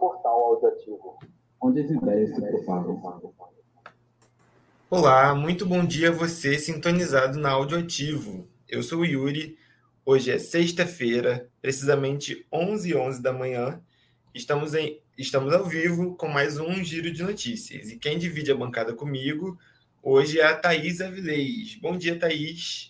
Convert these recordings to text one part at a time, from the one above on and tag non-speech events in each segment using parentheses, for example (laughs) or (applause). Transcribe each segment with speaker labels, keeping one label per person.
Speaker 1: portal audioativo, onde as ideias se propagam.
Speaker 2: Olá, muito bom dia a você sintonizado na Audioativo. Eu sou o Yuri, hoje é sexta-feira, precisamente 11h11 11 da manhã. Estamos, em, estamos ao vivo com mais um Giro de Notícias. E quem divide a bancada comigo hoje é a Thaís Avilés. Bom dia, Thaís.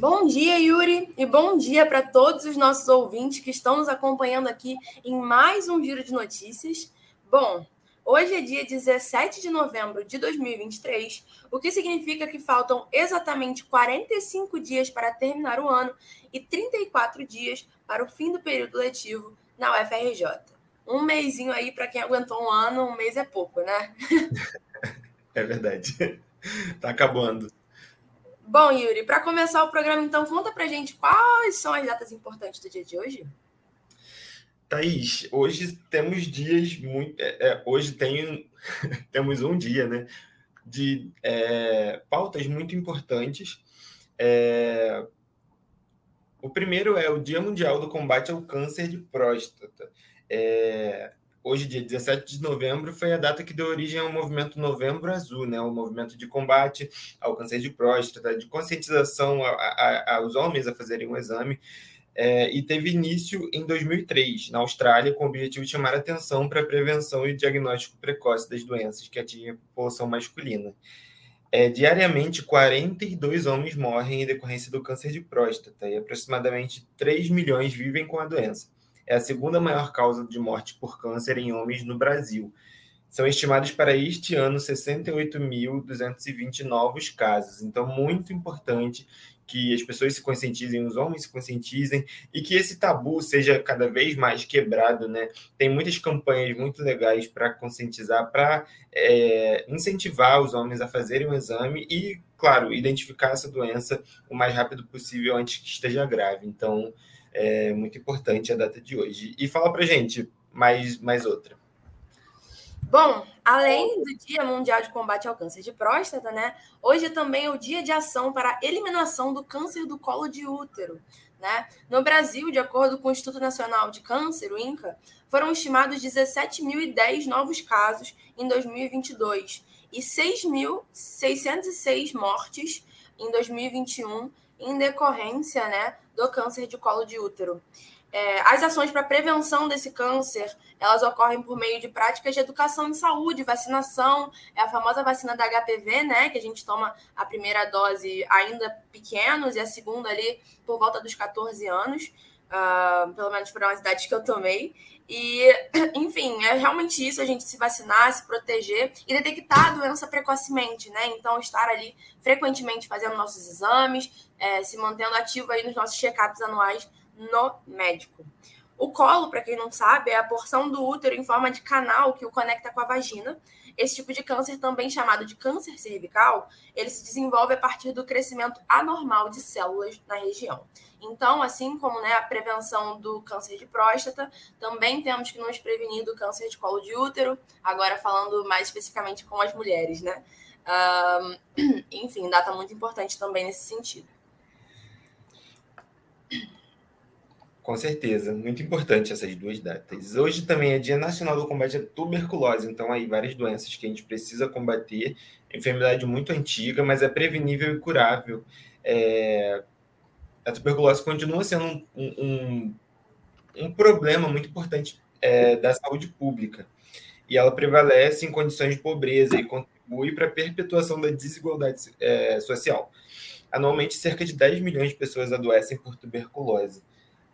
Speaker 3: Bom dia, Yuri, e bom dia para todos os nossos ouvintes que estão nos acompanhando aqui em mais um Giro de Notícias. Bom, hoje é dia 17 de novembro de 2023, o que significa que faltam exatamente 45 dias para terminar o ano e 34 dias para o fim do período letivo na UFRJ. Um mêsinho aí para quem aguentou um ano, um mês é pouco, né? (laughs)
Speaker 2: É verdade. Tá acabando.
Speaker 3: Bom, Yuri, para começar o programa, então, conta pra gente quais são as datas importantes do dia de hoje.
Speaker 2: Thaís, hoje temos dias muito. É, é hoje tem, (laughs) temos um dia, né? De é, pautas muito importantes. É, o primeiro é o Dia Mundial do Combate ao Câncer de Próstata. É, hoje, dia 17 de novembro, foi a data que deu origem ao movimento Novembro Azul, né? o movimento de combate ao câncer de próstata, de conscientização a, a, aos homens a fazerem um exame. É, e teve início em 2003, na Austrália, com o objetivo de chamar atenção para a prevenção e diagnóstico precoce das doenças que atingem a população masculina. É, diariamente, 42 homens morrem em decorrência do câncer de próstata e aproximadamente 3 milhões vivem com a doença é a segunda maior causa de morte por câncer em homens no Brasil. São estimados para este ano 68.220 novos casos. Então, muito importante que as pessoas se conscientizem, os homens se conscientizem e que esse tabu seja cada vez mais quebrado, né? Tem muitas campanhas muito legais para conscientizar, para é, incentivar os homens a fazerem o um exame e, claro, identificar essa doença o mais rápido possível antes que esteja grave. Então, é muito importante a data de hoje. E fala para gente mais, mais outra.
Speaker 3: Bom, além do Dia Mundial de Combate ao Câncer de Próstata, né? Hoje também é o Dia de Ação para a Eliminação do Câncer do Colo de Útero. Né? No Brasil, de acordo com o Instituto Nacional de Câncer, o INCA, foram estimados 17.010 novos casos em 2022 e 6.606 mortes em 2021 em decorrência né, do câncer de colo de útero. É, as ações para prevenção desse câncer, elas ocorrem por meio de práticas de educação em saúde, vacinação, é a famosa vacina da HPV, né, que a gente toma a primeira dose ainda pequenos e a segunda ali por volta dos 14 anos, uh, pelo menos foram as idades que eu tomei. E, (clears throat) enfim, é realmente isso, a gente se vacinar, se proteger e detectar a doença precocemente, né? Então, estar ali frequentemente fazendo nossos exames, é, se mantendo ativo aí nos nossos check-ups anuais no médico. O colo, para quem não sabe, é a porção do útero em forma de canal que o conecta com a vagina. Esse tipo de câncer, também chamado de câncer cervical, ele se desenvolve a partir do crescimento anormal de células na região. Então, assim como né, a prevenção do câncer de próstata, também temos que nos prevenir do câncer de colo de útero, agora falando mais especificamente com as mulheres, né? Um, (clears throat) enfim, data muito importante também nesse sentido.
Speaker 2: Com certeza, muito importante essas duas datas. Hoje também é Dia Nacional do Combate à Tuberculose, então aí várias doenças que a gente precisa combater, enfermidade muito antiga, mas é prevenível e curável. É... A tuberculose continua sendo um, um, um problema muito importante é, da saúde pública e ela prevalece em condições de pobreza e contribui para a perpetuação da desigualdade é, social. Anualmente, cerca de 10 milhões de pessoas adoecem por tuberculose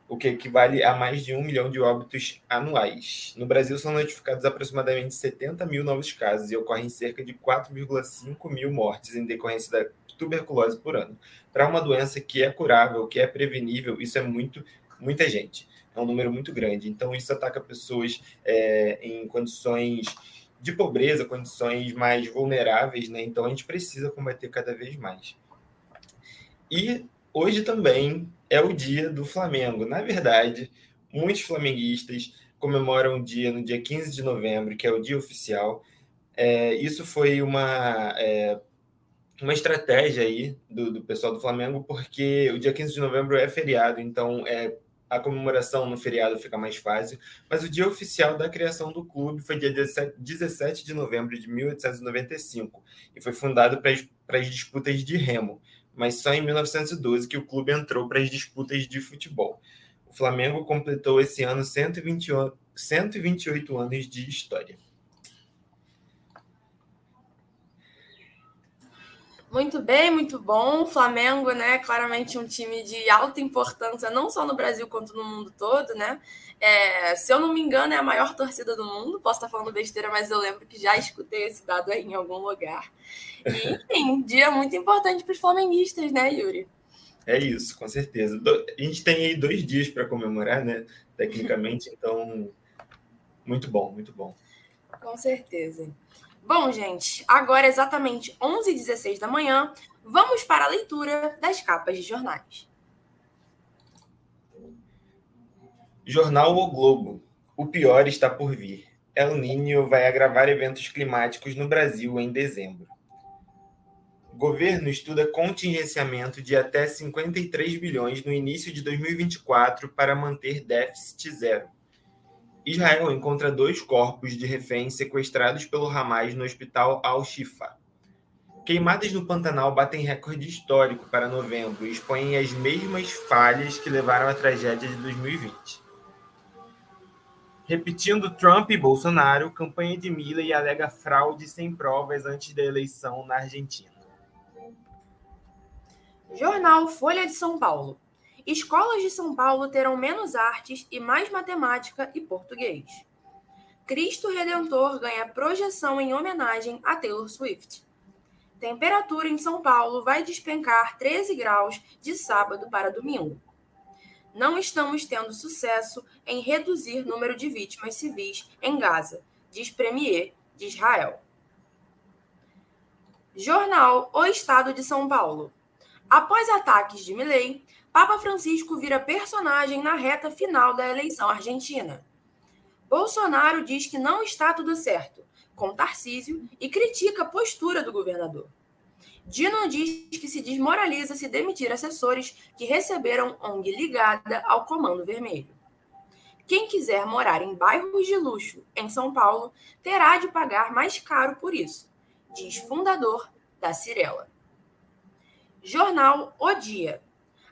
Speaker 2: o que equivale a mais de um milhão de óbitos anuais. No Brasil, são notificados aproximadamente 70 mil novos casos e ocorrem cerca de 4,5 mil mortes em decorrência da tuberculose por ano. Para uma doença que é curável, que é prevenível, isso é muito, muita gente. É um número muito grande. Então, isso ataca pessoas é, em condições de pobreza, condições mais vulneráveis, né? Então, a gente precisa combater cada vez mais. E hoje também é o dia do Flamengo. Na verdade, muitos flamenguistas comemoram o dia no dia 15 de novembro, que é o dia oficial. É, isso foi uma, é, uma estratégia aí do, do pessoal do Flamengo, porque o dia 15 de novembro é feriado, então é a comemoração no feriado fica mais fácil, mas o dia oficial da criação do clube foi dia 17 de novembro de 1895 e foi fundado para as disputas de remo, mas só em 1912 que o clube entrou para as disputas de futebol. O Flamengo completou esse ano 120, 128 anos de história.
Speaker 3: Muito bem, muito bom. O Flamengo, né? Claramente um time de alta importância, não só no Brasil quanto no mundo todo, né? É, se eu não me engano, é a maior torcida do mundo. Posso estar falando besteira, mas eu lembro que já escutei esse dado aí em algum lugar. E, enfim, um (laughs) dia muito importante para os flamenguistas, né, Yuri?
Speaker 2: É isso, com certeza. A gente tem aí dois dias para comemorar, né? Tecnicamente, (laughs) então, muito bom, muito bom.
Speaker 3: Com certeza. Bom, gente, agora exatamente 11h16 da manhã, vamos para a leitura das capas de jornais.
Speaker 2: Jornal O Globo. O pior está por vir. El Niño vai agravar eventos climáticos no Brasil em dezembro. Governo estuda contingenciamento de até 53 bilhões no início de 2024 para manter déficit zero. Israel encontra dois corpos de reféns sequestrados pelo Hamas no hospital Al-Shifa. Queimadas no Pantanal batem recorde histórico para novembro e expõem as mesmas falhas que levaram à tragédia de 2020. Repetindo Trump e Bolsonaro, campanha de Milley alega fraude sem provas antes da eleição na Argentina.
Speaker 3: Jornal Folha de São Paulo. Escolas de São Paulo terão menos artes e mais matemática e português. Cristo Redentor ganha projeção em homenagem a Taylor Swift. Temperatura em São Paulo vai despencar 13 graus de sábado para domingo. Não estamos tendo sucesso em reduzir número de vítimas civis em Gaza, diz Premier de Israel. Jornal O Estado de São Paulo. Após ataques de Milley, Papa Francisco vira personagem na reta final da eleição argentina. Bolsonaro diz que não está tudo certo com Tarcísio e critica a postura do governador. Dino diz que se desmoraliza se demitir assessores que receberam ONG ligada ao Comando Vermelho. Quem quiser morar em bairros de luxo em São Paulo terá de pagar mais caro por isso, diz fundador da Cirela. Jornal O Dia.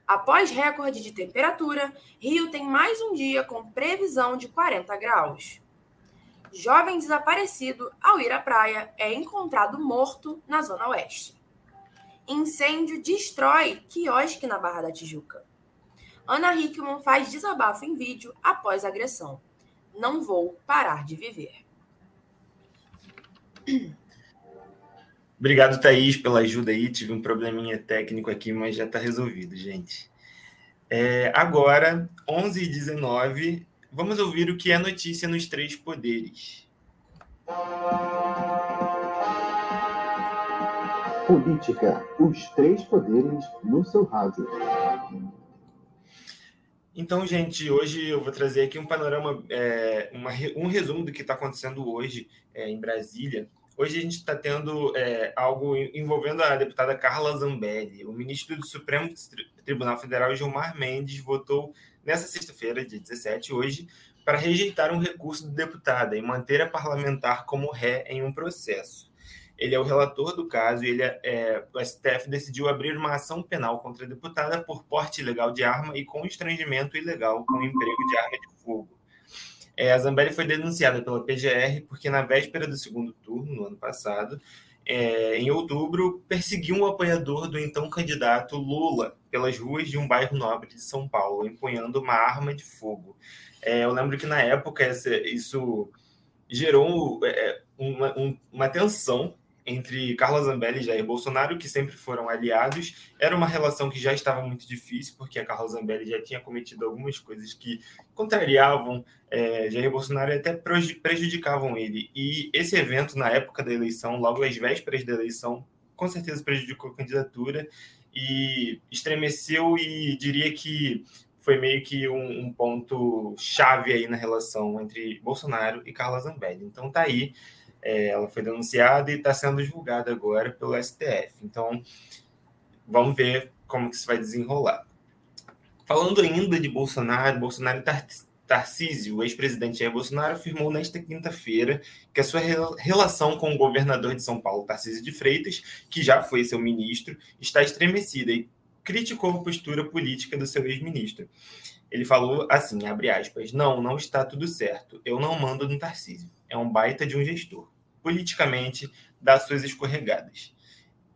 Speaker 3: Após recorde de temperatura, Rio tem mais um dia com previsão de 40 graus. Jovem desaparecido, ao ir à praia, é encontrado morto na Zona Oeste. Incêndio destrói quiosque na Barra da Tijuca. Ana Hickman faz desabafo em vídeo após agressão. Não vou parar de viver.
Speaker 2: Obrigado, Thaís, pela ajuda aí. Tive um probleminha técnico aqui, mas já está resolvido, gente. É, agora, 11h19, vamos ouvir o que é notícia nos três poderes.
Speaker 1: Política, os três poderes no seu rádio.
Speaker 2: Então, gente, hoje eu vou trazer aqui um panorama, é, uma, um resumo do que está acontecendo hoje é, em Brasília Hoje a gente está tendo é, algo envolvendo a deputada Carla Zambelli. O ministro do Supremo Tribunal Federal, Gilmar Mendes, votou nessa sexta-feira, dia 17, hoje, para rejeitar um recurso do deputada e manter a parlamentar como ré em um processo. Ele é o relator do caso e ele é, é, o STF decidiu abrir uma ação penal contra a deputada por porte ilegal de arma e constrangimento ilegal com emprego de arma de fogo. É, a Zambelli foi denunciada pela PGR porque, na véspera do segundo turno, no ano passado, é, em outubro, perseguiu um apoiador do então candidato Lula pelas ruas de um bairro nobre de São Paulo, empunhando uma arma de fogo. É, eu lembro que, na época, essa, isso gerou é, uma, um, uma tensão entre Carla Zambelli e Jair Bolsonaro, que sempre foram aliados. Era uma relação que já estava muito difícil, porque a Carla Zambelli já tinha cometido algumas coisas que contrariavam é, Jair Bolsonaro e até prejudicavam ele. E esse evento, na época da eleição, logo às vésperas da eleição, com certeza prejudicou a candidatura e estremeceu e diria que foi meio que um, um ponto chave aí na relação entre Bolsonaro e Carla Zambelli. Então tá aí é, ela foi denunciada e está sendo julgada agora pelo STF. Então, vamos ver como que isso vai desenrolar. Falando ainda de Bolsonaro, Bolsonaro Tar Tarcísio, o ex-presidente Jair Bolsonaro, afirmou nesta quinta-feira que a sua relação com o governador de São Paulo, Tarcísio de Freitas, que já foi seu ministro, está estremecida e criticou a postura política do seu ex-ministro. Ele falou assim, abre aspas, não, não está tudo certo. Eu não mando no Tarcísio. É um baita de um gestor. Politicamente, dá suas escorregadas.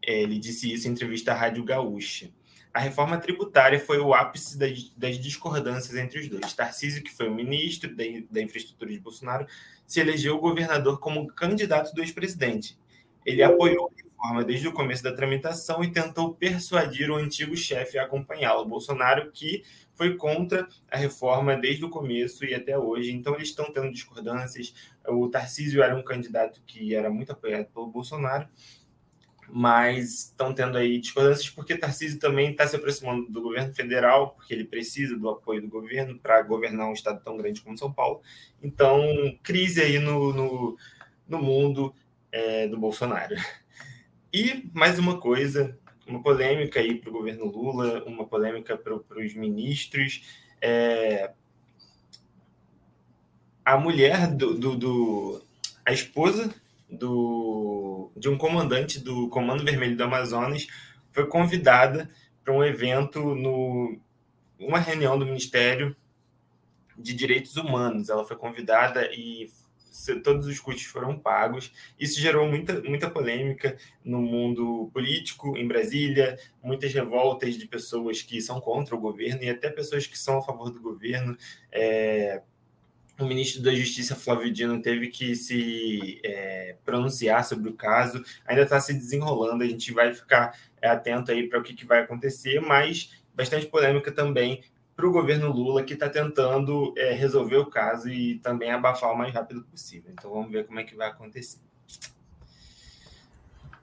Speaker 2: Ele disse isso em entrevista à Rádio Gaúcha. A reforma tributária foi o ápice das, das discordâncias entre os dois. Tarcísio, que foi o ministro da, da infraestrutura de Bolsonaro, se elegeu governador como candidato do ex-presidente. Ele apoiou a reforma desde o começo da tramitação e tentou persuadir o antigo chefe a acompanhá-lo, Bolsonaro, que foi contra a reforma desde o começo e até hoje. Então, eles estão tendo discordâncias. O Tarcísio era um candidato que era muito apoiado pelo Bolsonaro, mas estão tendo aí discordâncias porque Tarcísio também está se aproximando do governo federal, porque ele precisa do apoio do governo para governar um estado tão grande como São Paulo. Então, crise aí no, no, no mundo é, do Bolsonaro. E mais uma coisa, uma polêmica aí para o governo Lula, uma polêmica para os ministros. É, a mulher do, do, do, a esposa do, de um comandante do Comando Vermelho do Amazonas foi convidada para um evento no uma reunião do Ministério de Direitos Humanos. Ela foi convidada e todos os custos foram pagos. Isso gerou muita, muita polêmica no mundo político em Brasília, muitas revoltas de pessoas que são contra o governo e até pessoas que são a favor do governo. É, o ministro da Justiça, Flávio Dino, teve que se é, pronunciar sobre o caso. Ainda está se desenrolando, a gente vai ficar atento aí para o que, que vai acontecer, mas bastante polêmica também para o governo Lula, que está tentando é, resolver o caso e também abafar o mais rápido possível. Então vamos ver como é que vai acontecer.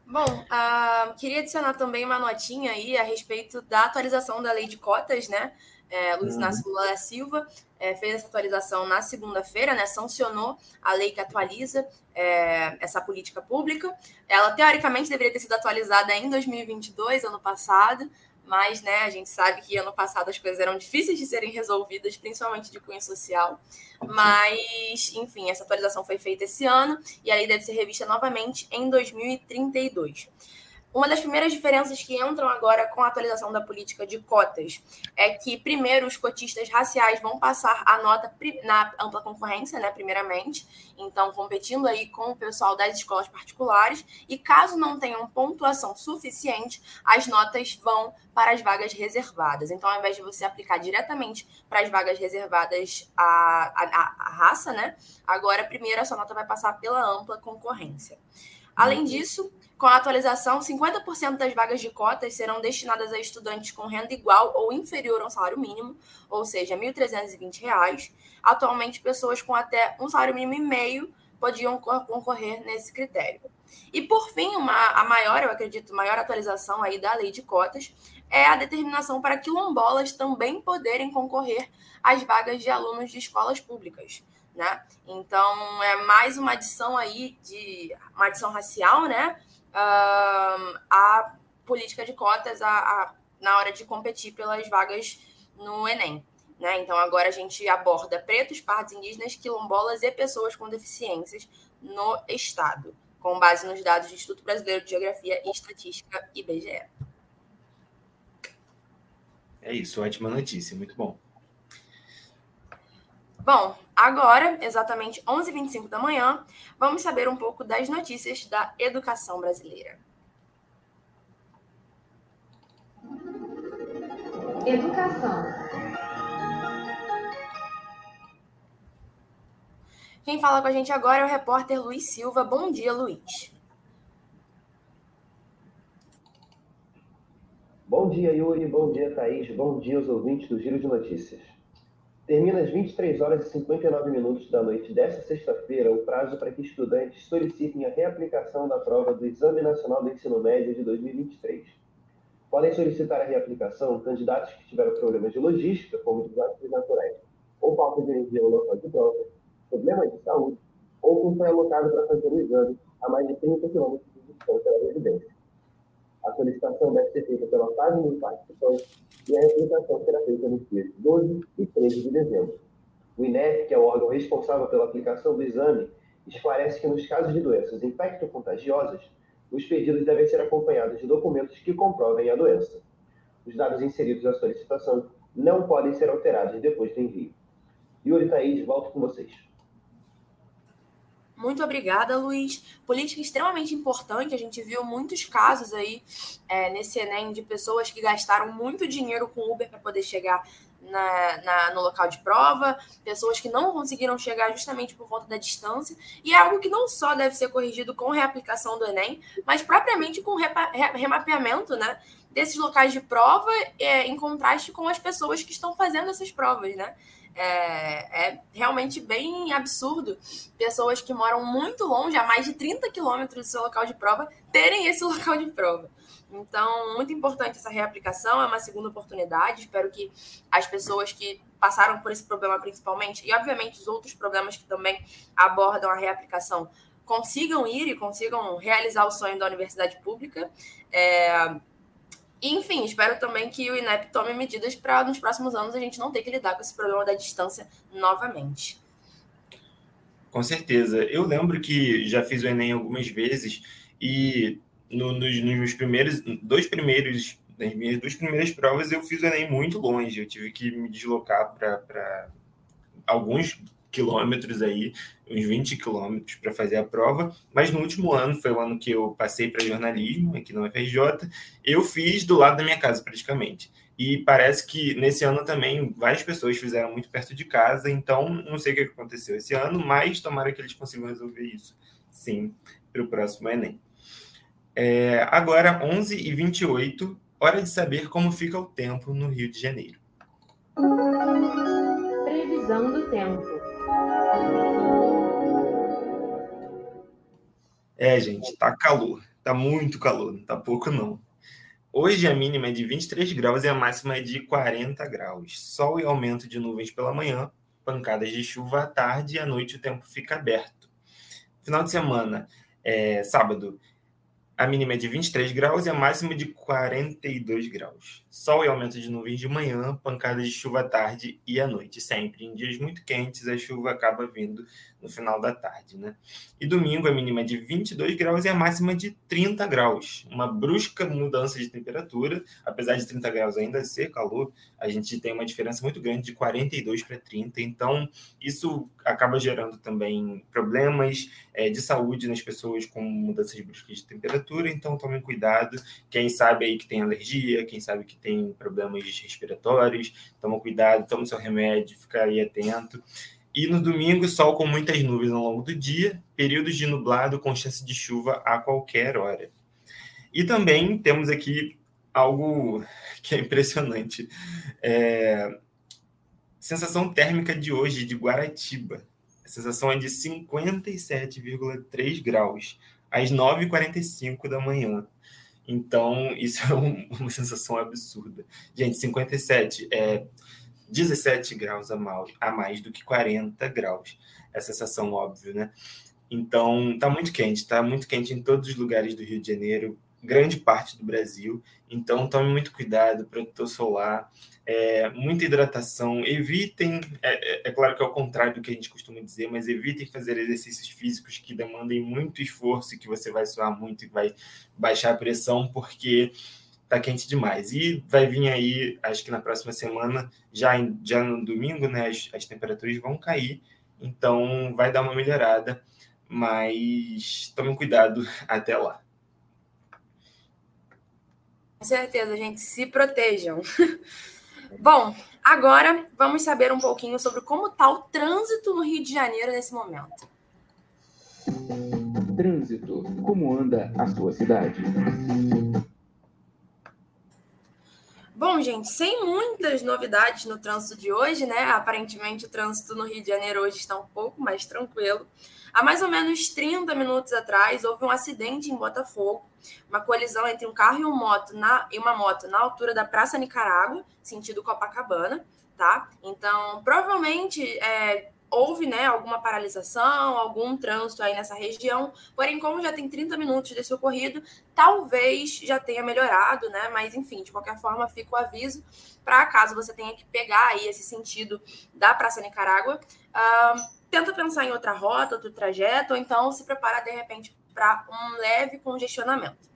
Speaker 3: Bom, uh, queria adicionar também uma notinha aí a respeito da atualização da lei de cotas, né? É, Luiz uhum. Inácio Lula da Silva é, fez essa atualização na segunda-feira, né, sancionou a lei que atualiza é, essa política pública. Ela, teoricamente, deveria ter sido atualizada em 2022, ano passado, mas né, a gente sabe que ano passado as coisas eram difíceis de serem resolvidas, principalmente de cunho social. Mas, enfim, essa atualização foi feita esse ano e a lei deve ser revista novamente em 2032. Uma das primeiras diferenças que entram agora com a atualização da política de cotas é que, primeiro, os cotistas raciais vão passar a nota na ampla concorrência, né, primeiramente, então competindo aí com o pessoal das escolas particulares, e caso não tenham pontuação suficiente, as notas vão para as vagas reservadas. Então, ao invés de você aplicar diretamente para as vagas reservadas a, a, a raça, né, agora, primeiro, a sua nota vai passar pela ampla concorrência. Além disso, com a atualização, 50% das vagas de cotas serão destinadas a estudantes com renda igual ou inferior ao salário mínimo, ou seja, R$ 1.320. Atualmente, pessoas com até um salário mínimo e meio podiam concorrer nesse critério. E por fim, uma, a maior, eu acredito, maior atualização aí da lei de cotas é a determinação para quilombolas também poderem concorrer às vagas de alunos de escolas públicas. Né? Então é mais uma adição aí de uma adição racial, né? A política de cotas a, a, na hora de competir pelas vagas no Enem. Né? Então, agora a gente aborda pretos, pardos indígenas, quilombolas e pessoas com deficiências no Estado, com base nos dados do Instituto Brasileiro de Geografia e Estatística, IBGE.
Speaker 2: É isso, ótima notícia, muito bom.
Speaker 3: Bom, agora, exatamente 11h25 da manhã, vamos saber um pouco das notícias da educação brasileira.
Speaker 4: Educação.
Speaker 3: Quem fala com a gente agora é o repórter Luiz Silva. Bom dia, Luiz.
Speaker 5: Bom dia, Yuri. Bom dia, Thaís. Bom dia aos ouvintes do Giro de Notícias. Termina às 23 horas e 59 minutos da noite desta sexta-feira o prazo para que estudantes solicitem a reaplicação da prova do Exame Nacional do Ensino Médio de 2023. Podem solicitar a reaplicação candidatos que tiveram problemas de logística, como desastres naturais, ou falta de energia no local de prova, problemas de saúde, ou quem foi alocado para fazer o exame a mais de 30 quilômetros de distância da residência. A solicitação deve ser feita pela página de participantes e a replicação será feita nos dias 12 e 13 de dezembro. O INEP, que é o órgão responsável pela aplicação do exame, esclarece que nos casos de doenças infecto-contagiosas, os pedidos devem ser acompanhados de documentos que comprovem a doença. Os dados inseridos na solicitação não podem ser alterados depois do envio. Yuri Thaís, volto com vocês.
Speaker 3: Muito obrigada, Luiz. Política extremamente importante. A gente viu muitos casos aí é, nesse Enem de pessoas que gastaram muito dinheiro com Uber para poder chegar na, na, no local de prova, pessoas que não conseguiram chegar justamente por conta da distância, e é algo que não só deve ser corrigido com reaplicação do Enem, mas propriamente com repa, remapeamento né, desses locais de prova é, em contraste com as pessoas que estão fazendo essas provas, né? É, é, realmente bem absurdo pessoas que moram muito longe, a mais de 30 quilômetros do seu local de prova, terem esse (laughs) local de prova. Então, muito importante essa reaplicação, é uma segunda oportunidade. Espero que as pessoas que passaram por esse problema principalmente, e obviamente os outros problemas que também abordam a reaplicação, consigam ir e consigam realizar o sonho da universidade pública. É... Enfim, espero também que o INEP tome medidas para nos próximos anos a gente não ter que lidar com esse problema da distância novamente.
Speaker 2: Com certeza. Eu lembro que já fiz o Enem algumas vezes e no, nos, nos meus primeiros, dois primeiros, nas minhas duas primeiras provas, eu fiz o Enem muito longe. Eu tive que me deslocar para alguns quilômetros aí, uns 20 quilômetros para fazer a prova, mas no último ano, foi o ano que eu passei para jornalismo aqui no UFRJ, eu fiz do lado da minha casa praticamente. E parece que nesse ano também várias pessoas fizeram muito perto de casa, então não sei o que aconteceu esse ano, mas tomara que eles consigam resolver isso, sim, para o próximo Enem. É, agora, 11h28, hora de saber como fica o tempo no Rio de Janeiro.
Speaker 4: Previsão do tempo.
Speaker 2: É, gente, tá calor. Tá muito calor, não tá pouco não. Hoje a mínima é de 23 graus e a máxima é de 40 graus. Sol e aumento de nuvens pela manhã, pancadas de chuva à tarde e à noite o tempo fica aberto. Final de semana, é, sábado, a mínima é de 23 graus e a máxima de 42 graus. Sol e aumento de nuvens de manhã, pancadas de chuva à tarde e à noite. Sempre em dias muito quentes, a chuva acaba vindo no final da tarde, né? E domingo a mínima é de 22 graus e a máxima de 30 graus. Uma brusca mudança de temperatura, apesar de 30 graus ainda ser calor, a gente tem uma diferença muito grande de 42 para 30. Então, isso acaba gerando também problemas é, de saúde nas pessoas com mudanças bruscas de temperatura. Então, tomem cuidado. Quem sabe aí que tem alergia, quem sabe que tem problemas respiratórios, toma cuidado, toma seu remédio, fica aí atento. E no domingo, sol com muitas nuvens ao longo do dia, períodos de nublado com chance de chuva a qualquer hora. E também temos aqui algo que é impressionante. É... Sensação térmica de hoje de Guaratiba. A sensação é de 57,3 graus, às 9h45 da manhã. Então, isso (laughs) é um, uma sensação absurda. Gente, 57 é 17 graus a mais, a mais do que 40 graus. É sensação óbvia, né? Então, tá muito quente, tá muito quente em todos os lugares do Rio de Janeiro, grande parte do Brasil. Então, tome muito cuidado, protetor solar, é, muita hidratação. Evitem, é, é, é, claro que é o contrário do que a gente costuma dizer, mas evitem fazer exercícios físicos que demandem muito esforço que você vai suar muito e vai baixar a pressão, porque tá quente demais. E vai vir aí, acho que na próxima semana, já, já no domingo, né, as, as temperaturas vão cair, então vai dar uma melhorada, mas tomem cuidado (laughs) até lá.
Speaker 3: Com certeza, gente, se protejam. (laughs) Bom, agora vamos saber um pouquinho sobre como está o trânsito no Rio de Janeiro nesse momento.
Speaker 1: Trânsito, como anda a sua cidade?
Speaker 3: Bom, gente, sem muitas novidades no trânsito de hoje, né? Aparentemente o trânsito no Rio de Janeiro hoje está um pouco mais tranquilo. Há mais ou menos 30 minutos atrás, houve um acidente em Botafogo, uma colisão entre um carro e, um moto na, e uma moto na altura da Praça Nicarágua, sentido Copacabana, tá? Então, provavelmente é, houve né, alguma paralisação, algum trânsito aí nessa região, porém, como já tem 30 minutos desse ocorrido, talvez já tenha melhorado, né? Mas enfim, de qualquer forma, fica o aviso para caso você tenha que pegar aí esse sentido da Praça Nicarágua. Uh, tenta pensar em outra rota, outro trajeto, ou então se prepara de repente para um leve congestionamento.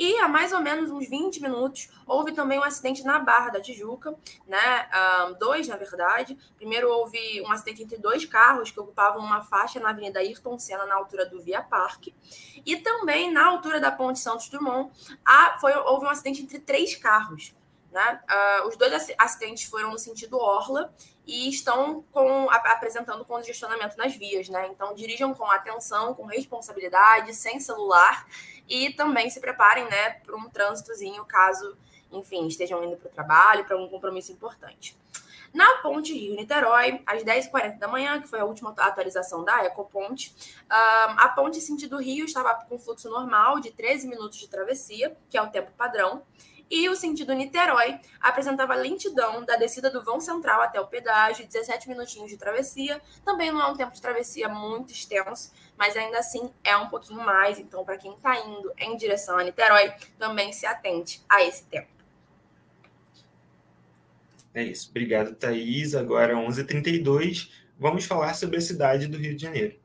Speaker 3: E há mais ou menos uns 20 minutos houve também um acidente na Barra da Tijuca, né? Um, dois, na verdade. Primeiro houve um acidente entre dois carros que ocupavam uma faixa na Avenida Ayrton Senna, na altura do Via Parque. E também na altura da Ponte Santos Dumont, há, foi, houve um acidente entre três carros. Né? Uh, os dois acidentes foram no sentido Orla e estão com, apresentando congestionamento nas vias. Né? Então, dirijam com atenção, com responsabilidade, sem celular e também se preparem né, para um trânsitozinho, caso, enfim, estejam indo para o trabalho, para um compromisso importante. Na ponte Rio-Niterói, às 10h40 da manhã, que foi a última atualização da Ecoponte, a ponte sentido Rio estava com fluxo normal de 13 minutos de travessia, que é o tempo padrão, e o sentido Niterói apresentava lentidão da descida do vão central até o pedágio, 17 minutinhos de travessia. Também não é um tempo de travessia muito extenso, mas ainda assim é um pouquinho mais. Então, para quem está indo em direção a Niterói, também se atente a esse tempo.
Speaker 2: É isso. Obrigado, Thaís. Agora, 11h32, vamos falar sobre a cidade do Rio de Janeiro.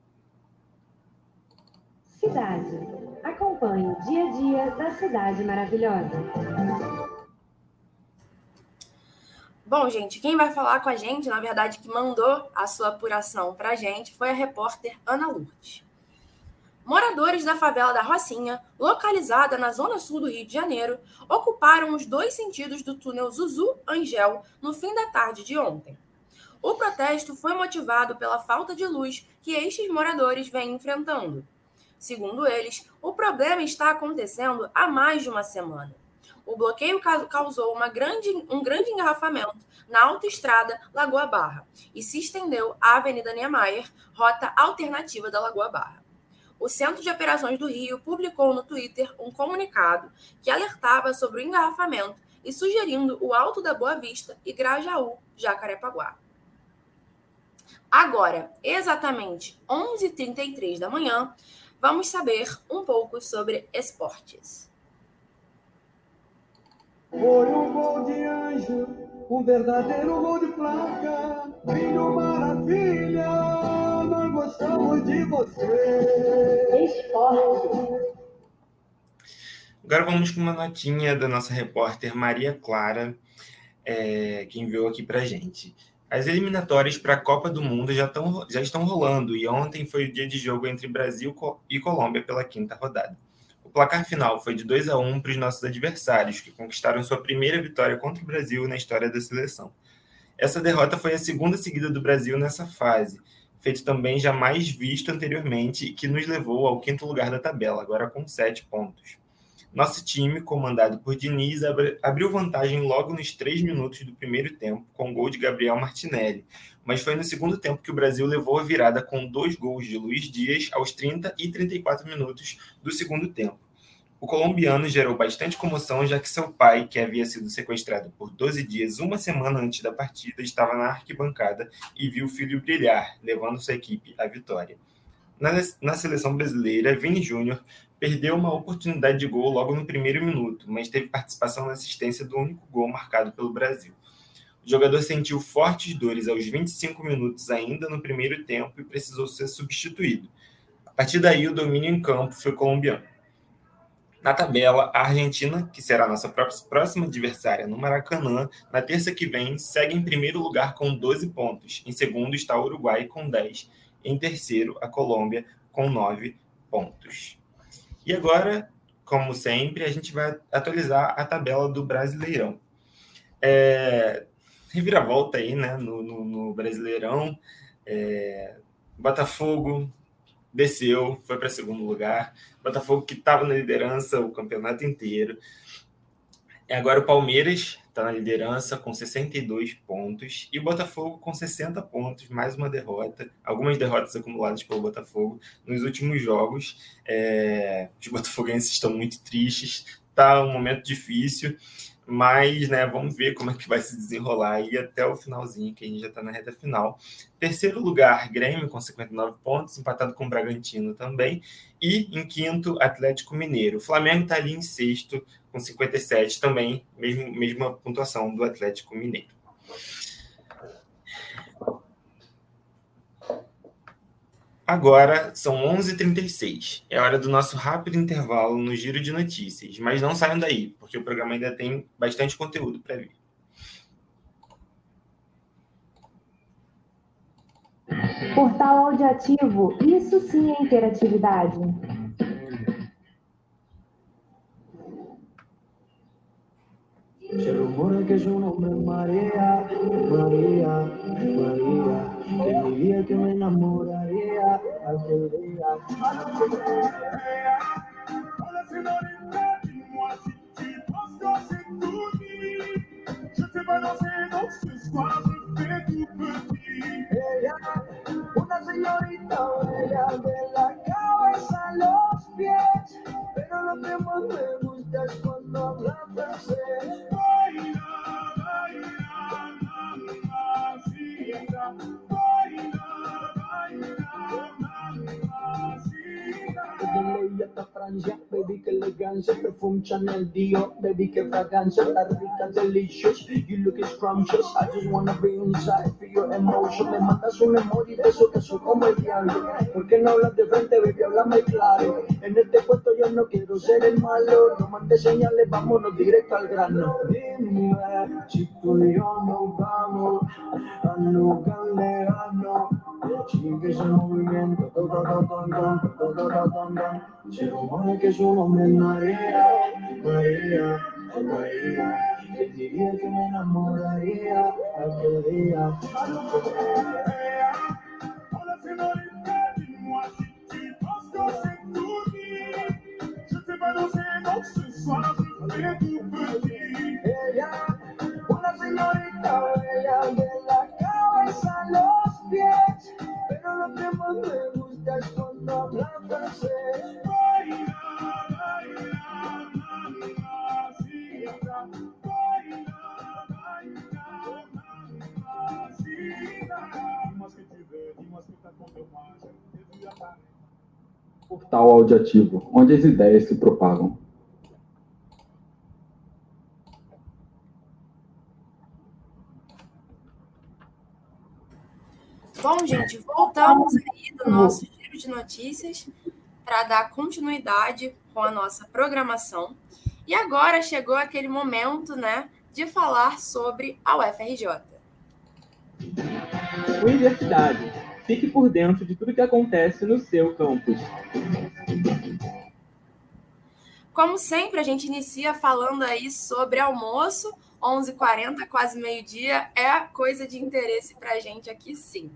Speaker 4: Cidade. Da cidade maravilhosa.
Speaker 3: Bom, gente, quem vai falar com a gente, na verdade, que mandou a sua apuração para a gente, foi a repórter Ana Lourdes. Moradores da favela da Rocinha, localizada na zona sul do Rio de Janeiro, ocuparam os dois sentidos do túnel Zuzu Angel no fim da tarde de ontem. O protesto foi motivado pela falta de luz que estes moradores vêm enfrentando. Segundo eles, o problema está acontecendo há mais de uma semana. O bloqueio causou grande, um grande engarrafamento na autoestrada Lagoa Barra e se estendeu à Avenida Niemeyer, rota alternativa da Lagoa Barra. O Centro de Operações do Rio publicou no Twitter um comunicado que alertava sobre o engarrafamento e sugerindo o Alto da Boa Vista e Grajaú, Jacarepaguá. Agora, exatamente 11h33 da manhã, vamos saber um pouco sobre esportes.
Speaker 6: Foi um gol de anjo, um verdadeiro gol de placa. Filho maravilha, nós gostamos de você.
Speaker 4: Esporte.
Speaker 2: Agora vamos com uma notinha da nossa repórter Maria Clara, é, que enviou aqui para gente. As eliminatórias para a Copa do Mundo já, tão, já estão rolando e ontem foi o dia de jogo entre Brasil e Colômbia pela quinta rodada. O placar final foi de 2 a 1 para os nossos adversários, que conquistaram sua primeira vitória contra o Brasil na história da seleção. Essa derrota foi a segunda seguida do Brasil nessa fase, feito também jamais visto anteriormente que nos levou ao quinto lugar da tabela, agora com sete pontos. Nosso time, comandado por Diniz, abriu vantagem logo nos três minutos do primeiro tempo, com o gol de Gabriel Martinelli. Mas foi no segundo tempo que o Brasil levou a virada com dois gols de Luiz Dias aos 30 e 34 minutos do segundo tempo. O colombiano gerou bastante comoção, já que seu pai, que havia sido sequestrado por 12 dias, uma semana antes da partida, estava na arquibancada e viu o filho brilhar, levando sua equipe à vitória. Na, na seleção brasileira, Vini Júnior perdeu uma oportunidade de gol logo no primeiro minuto, mas teve participação na assistência do único gol marcado pelo Brasil. O jogador sentiu fortes dores aos 25 minutos ainda no primeiro tempo e precisou ser substituído. A partir daí, o domínio em campo foi colombiano. Na tabela, a Argentina, que será nossa próxima adversária no Maracanã, na terça que vem, segue em primeiro lugar com 12 pontos. Em segundo está o Uruguai com 10. Em terceiro, a Colômbia com 9 pontos. E agora, como sempre, a gente vai atualizar a tabela do Brasileirão. É, reviravolta aí, né, no, no, no Brasileirão. É, Botafogo desceu, foi para segundo lugar. Botafogo que estava na liderança o campeonato inteiro. Agora o Palmeiras está na liderança com 62 pontos e o Botafogo com 60 pontos, mais uma derrota, algumas derrotas acumuladas pelo Botafogo nos últimos jogos. É, os botafoguenses estão muito tristes, está um momento difícil, Mas, né, vamos ver como é que vai se desenrolar aí até o finalzinho, que a gente já está na reta final. Terceiro lugar, Grêmio, com 59 pontos, empatado com o Bragantino também. E em quinto, Atlético Mineiro. O Flamengo está ali em sexto, com 57 também, mesmo, mesma pontuação do Atlético Mineiro. Agora são 11h36. É hora do nosso rápido intervalo no Giro de Notícias. Mas não saiam daí, porque o programa ainda tem bastante conteúdo para vir.
Speaker 4: Portal audiativo, isso sim é interatividade.
Speaker 6: Que María, Hallelujah. Perfume Chanel Dior, baby, que fragancia, la rica, delicious, you look scrumptious, I just wanna be inside, feel your emotion, me mandas un emoji de eso que soy como el diablo, ¿por qué no hablas de frente, baby, háblame claro, en este puesto yo no quiero ser el malo, no mandes señales, vámonos directo al grano, dime si tú y yo nos vamos a lugar lejano, Chique su movimiento, toca ta tan tan, toca ta tan que me diría que me enamoraría aquel día. Je t'ai balancé, donc ce soir je tout.
Speaker 1: Portal audiativo, onde as ideias se propagam.
Speaker 3: Bom, gente, voltamos aí do nosso giro de notícias para dar continuidade com a nossa programação. E agora chegou aquele momento, né, de falar sobre a UFRJ.
Speaker 7: Universidade. Fique por dentro de tudo que acontece no seu campus.
Speaker 3: Como sempre, a gente inicia falando aí sobre almoço, 11h40, quase meio-dia, é coisa de interesse para a gente aqui, sim.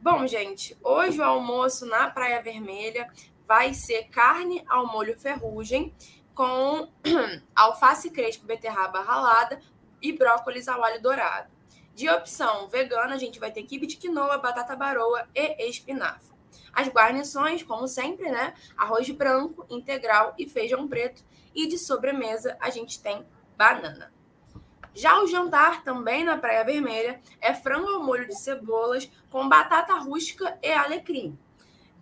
Speaker 3: Bom, gente, hoje o almoço na Praia Vermelha vai ser carne ao molho ferrugem com (clears throat) alface crespo, beterraba ralada e brócolis ao alho dourado. De opção vegana, a gente vai ter quibe de quinoa, batata baroa e espinafre. As guarnições, como sempre, né? Arroz branco, integral e feijão preto. E de sobremesa, a gente tem banana. Já o jantar, também na Praia Vermelha, é frango ao molho de cebolas com batata rústica e alecrim.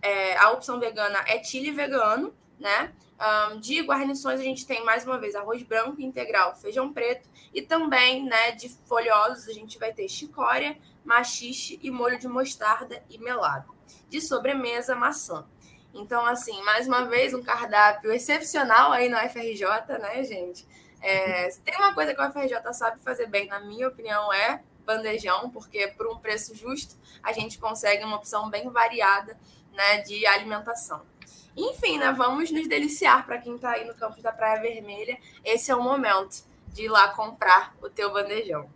Speaker 3: É, a opção vegana é chile vegano, né? Um, de guarnições, a gente tem mais uma vez arroz branco integral, feijão preto e também, né, de folhosos, a gente vai ter chicória, machixe e molho de mostarda e melado. De sobremesa, maçã. Então, assim, mais uma vez, um cardápio excepcional aí na UFRJ, né, gente? É, tem uma coisa que a UFRJ sabe fazer bem, na minha opinião, é bandejão, porque por um preço justo a gente consegue uma opção bem variada né, de alimentação. Enfim, né, vamos nos deliciar para quem está aí no campus da Praia Vermelha. Esse é o momento de ir lá comprar o teu bandejão.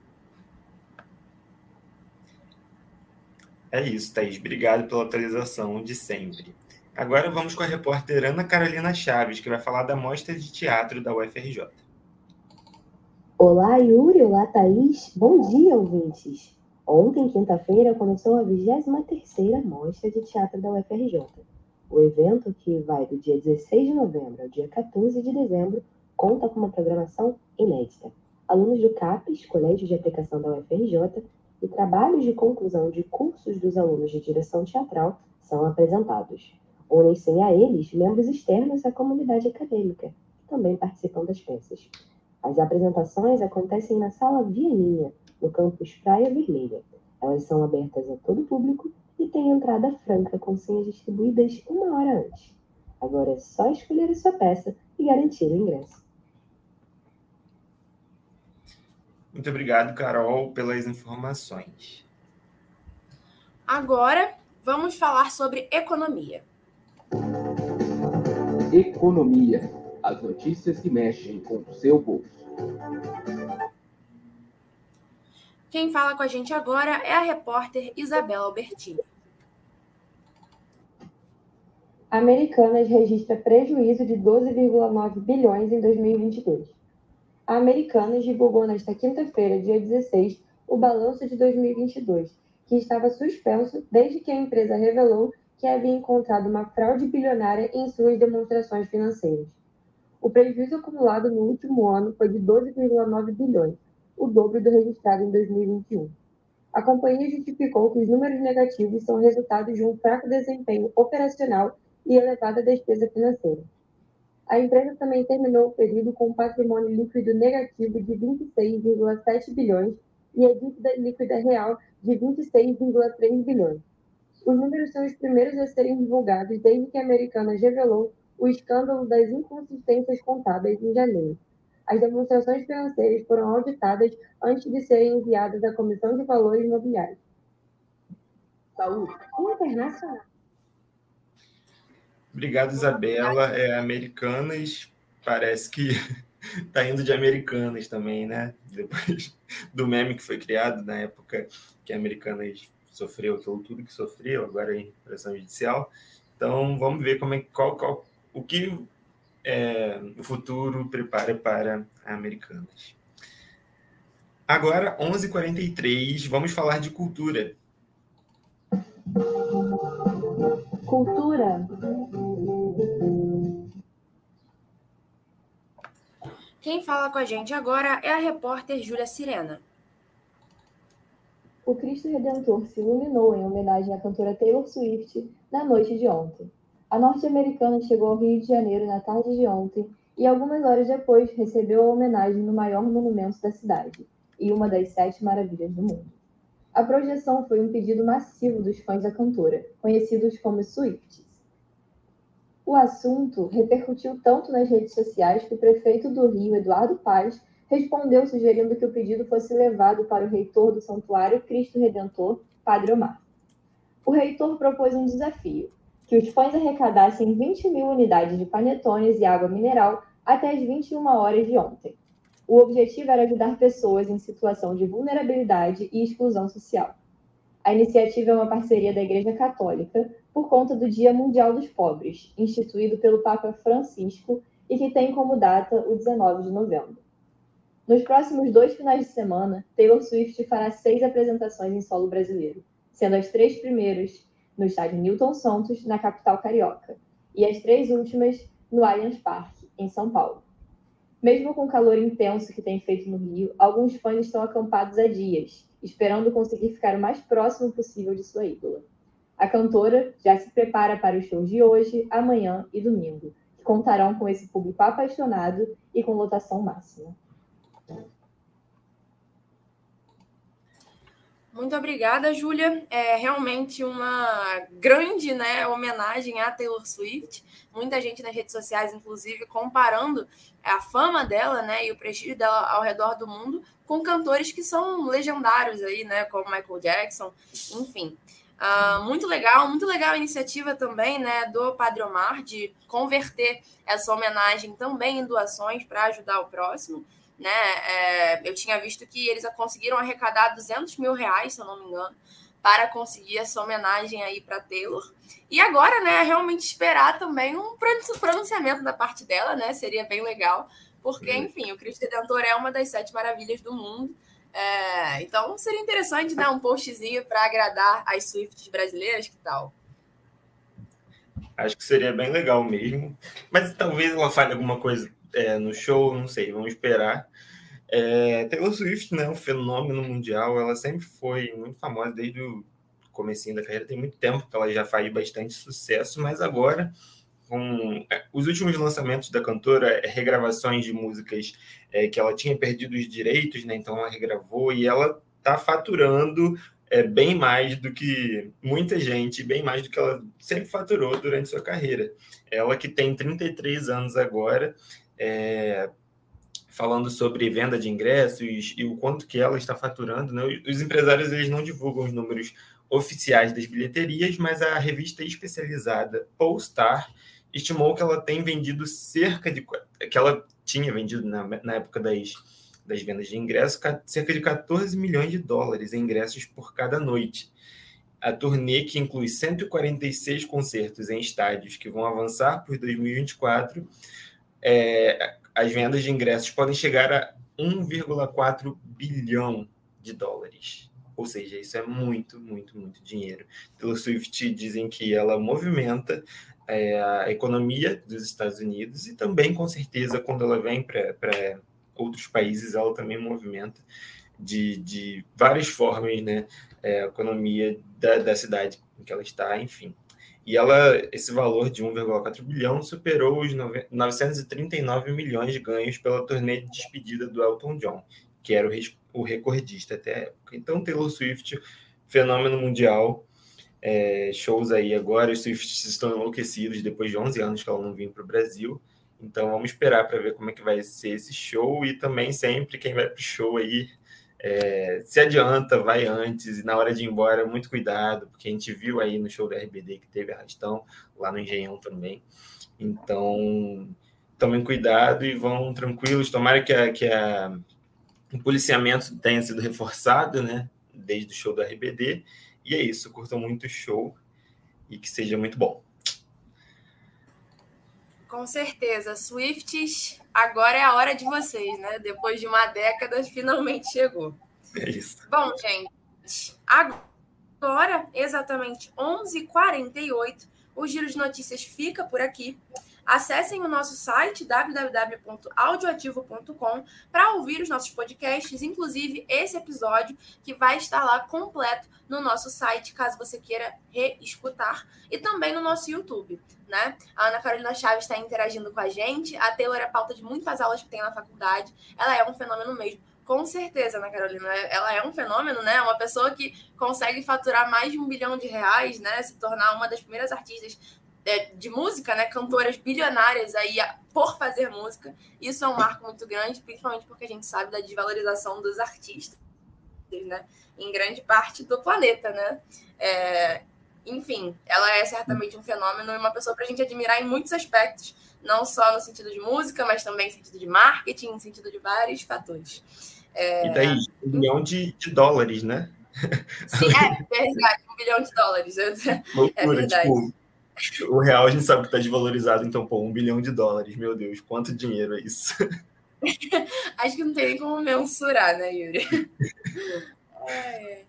Speaker 2: É isso, Thaís. Obrigado pela atualização de sempre. Agora vamos com a repórter Ana Carolina Chaves, que vai falar da mostra de teatro da UFRJ.
Speaker 8: Olá, Yuri. Olá, Thaís. Bom dia, ouvintes. Ontem, quinta-feira, começou a 23ª Mostra de Teatro da UFRJ. O evento, que vai do dia 16 de novembro ao dia 14 de dezembro, conta com uma programação inédita. alunos do CAPES, Colégio de Aplicação da UFRJ, e trabalhos de conclusão de cursos dos alunos de direção teatral são apresentados. Unem-se a eles membros externos à comunidade acadêmica, que também participam das peças. As apresentações acontecem na Sala Vianinha, no campus Praia Vermelha. Elas são abertas a todo público e têm entrada franca com senhas distribuídas uma hora antes. Agora é só escolher a sua peça e garantir o ingresso.
Speaker 2: Muito obrigado, Carol, pelas informações.
Speaker 3: Agora, vamos falar sobre economia.
Speaker 1: Economia. As notícias que mexem com o seu bolso.
Speaker 3: Quem fala com a gente agora é a repórter Isabela Albertini.
Speaker 9: Americanas registra prejuízo de 12,9 bilhões em 2022. A Americanas divulgou nesta quinta-feira, dia 16, o balanço de 2022, que estava suspenso desde que a empresa revelou que havia encontrado uma fraude bilionária em suas demonstrações financeiras. O prejuízo acumulado no último ano foi de 12,9 bilhões, o dobro do registrado em 2021. A companhia justificou que os números negativos são resultado de um fraco desempenho operacional e elevada despesa financeira. A empresa também terminou o período com um patrimônio líquido negativo de 26,7 bilhões e a dívida líquida real de 26,3 bilhões. Os números são os primeiros a serem divulgados desde que a Americanas revelou o escândalo das inconsistências contábeis em janeiro. As demonstrações financeiras foram auditadas antes de serem enviadas à Comissão de Valores Imobiliários. Saúde internacional.
Speaker 2: Obrigado, Isabela. É, Americanas, parece que está (laughs) indo de Americanas também, né? Depois do meme que foi criado na época que a Americanas sofreu tudo que sofreu, agora em pressão judicial. Então, vamos ver como é, qual, qual, o que é, o futuro prepara para a Americanas. Agora, 11h43, vamos falar de cultura.
Speaker 9: Cultura.
Speaker 3: Quem fala com a gente agora é a repórter Júlia Sirena.
Speaker 9: O Cristo Redentor se iluminou em homenagem à cantora Taylor Swift na noite de ontem. A norte-americana chegou ao Rio de Janeiro na tarde de ontem e, algumas horas depois, recebeu a homenagem no maior monumento da cidade e uma das sete maravilhas do mundo. A projeção foi um pedido massivo dos fãs da cantora, conhecidos como Swifties. O assunto repercutiu tanto nas redes sociais que o prefeito do Rio, Eduardo Paz, respondeu sugerindo que o pedido fosse levado para o reitor do Santuário Cristo Redentor, Padre Omar. O reitor propôs um desafio: que os fãs arrecadassem 20 mil unidades de panetones e água mineral até as 21 horas de ontem. O objetivo era ajudar pessoas em situação de vulnerabilidade e exclusão social. A iniciativa é uma parceria da Igreja Católica por conta do Dia Mundial dos Pobres, instituído pelo Papa Francisco e que tem como data o 19 de novembro. Nos próximos dois finais de semana, Taylor Swift fará seis apresentações em solo brasileiro, sendo as três primeiras no estádio Newton Santos, na capital carioca, e as três últimas no Allianz Parque, em São Paulo. Mesmo com o calor intenso que tem feito no Rio, alguns fãs estão acampados há dias, esperando conseguir ficar o mais próximo possível de sua ídola. A cantora já se prepara para os shows de hoje, amanhã e domingo, que contarão com esse público apaixonado e com lotação máxima.
Speaker 3: Muito obrigada, Júlia. É realmente uma grande né, homenagem à Taylor Swift. Muita gente nas redes sociais, inclusive, comparando a fama dela né, e o prestígio dela ao redor do mundo com cantores que são legendários aí, né, como Michael Jackson, enfim. Uh, muito legal, muito legal a iniciativa também né, do Padre Omar de converter essa homenagem também em doações para ajudar o próximo né? É, eu tinha visto que eles conseguiram arrecadar 200 mil reais, se eu não me engano, para conseguir essa homenagem aí para Taylor. E agora, né, realmente esperar também um pronunciamento da parte dela, né? Seria bem legal, porque, uhum. enfim, o Cristo Redentor é uma das sete maravilhas do mundo. É, então seria interessante dar um postzinho para agradar as Swifts brasileiras, que tal?
Speaker 2: Acho que seria bem legal mesmo. Mas talvez ela fale alguma coisa é, no show, não sei, vamos esperar. É, Taylor Swift, né, um fenômeno mundial, ela sempre foi muito famosa desde o comecinho da carreira, tem muito tempo que ela já faz bastante sucesso, mas agora com é, os últimos lançamentos da cantora, é, regravações de músicas é, que ela tinha perdido os direitos, né? Então ela regravou e ela está faturando é, bem mais do que muita gente, bem mais do que ela sempre faturou durante sua carreira. Ela que tem 33 anos agora, é, falando sobre venda de ingressos e o quanto que ela está faturando, né? Os empresários eles não divulgam os números oficiais das bilheterias, mas a revista especializada Polestar estimou que ela tem vendido cerca de que ela tinha vendido na, na época das, das vendas de ingressos cerca de 14 milhões de dólares em ingressos por cada noite. A turnê, que inclui 146 concertos em estádios que vão avançar por 2024, é, as vendas de ingressos podem chegar a 1,4 bilhão de dólares. Ou seja, isso é muito, muito, muito dinheiro. Taylor Swift dizem que ela movimenta é, a economia dos Estados Unidos e também, com certeza, quando ela vem para outros países, ela também movimenta de, de várias formas né, é, a economia da, da cidade em que ela está, enfim. E ela, esse valor de 1,4 bilhão superou os 939 milhões de ganhos pela turnê de despedida do Elton John, que era o, recordista até a época. Então, Taylor Swift, fenômeno mundial, é, shows aí agora. Os Swifts estão enlouquecidos depois de 11 anos que ela não vinha para o Brasil. Então vamos esperar para ver como é que vai ser esse show e também sempre quem vai para o show aí é, se adianta, vai antes e na hora de ir embora, muito cuidado, porque a gente viu aí no show da RBD que teve arrastão, lá no Engenhão também. Então, tomem cuidado e vão tranquilos. Tomara que, a, que a, o policiamento tenha sido reforçado, né, desde o show da RBD e é isso, curtam muito o show e que seja muito bom.
Speaker 3: Com certeza, Swifts, agora é a hora de vocês, né? Depois de uma década, finalmente chegou.
Speaker 2: É isso.
Speaker 3: Bom, gente, agora, exatamente 11h48, o Giro de Notícias fica por aqui. Acessem o nosso site www.audioativo.com para ouvir os nossos podcasts, inclusive esse episódio que vai estar lá completo no nosso site, caso você queira reescutar, e também no nosso YouTube. Né? A Ana Carolina Chaves está interagindo com a gente. A Taylor é pauta de muitas aulas que tem na faculdade. Ela é um fenômeno mesmo. Com certeza, Ana Carolina. Ela é um fenômeno, né? Uma pessoa que consegue faturar mais de um bilhão de reais, né? Se tornar uma das primeiras artistas de música, né? Cantoras bilionárias aí por fazer música. Isso é um marco muito grande, principalmente porque a gente sabe da desvalorização dos artistas, né? Em grande parte do planeta, né? É, enfim, ela é certamente um fenômeno e uma pessoa para a gente admirar em muitos aspectos, não só no sentido de música, mas também no sentido de marketing, no sentido de vários fatores.
Speaker 2: É... E daí, um bilhão de, de dólares, né?
Speaker 3: Sim, é, é verdade, um bilhão de dólares. É (laughs)
Speaker 2: Loucura, é verdade. Tipo, o real a gente sabe que está desvalorizado, então, pô, um bilhão de dólares, meu Deus, quanto dinheiro é isso? (laughs)
Speaker 3: Acho que não tem nem como mensurar, né, Yuri? (laughs) é.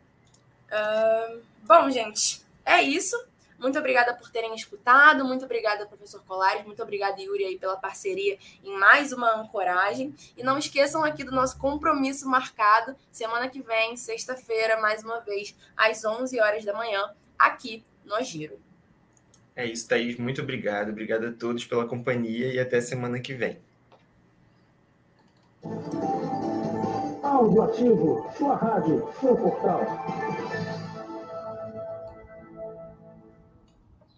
Speaker 3: uh, bom, gente, é isso. Muito obrigada por terem escutado, muito obrigada, professor Colares, muito obrigada, Yuri, aí, pela parceria em mais uma ancoragem. E não esqueçam aqui do nosso compromisso marcado, semana que vem, sexta-feira, mais uma vez, às 11 horas da manhã, aqui no Giro.
Speaker 2: É isso, Thaís. Muito obrigado. Obrigado a todos pela companhia e até semana que vem.
Speaker 6: Áudio ativo, sua rádio, seu portal.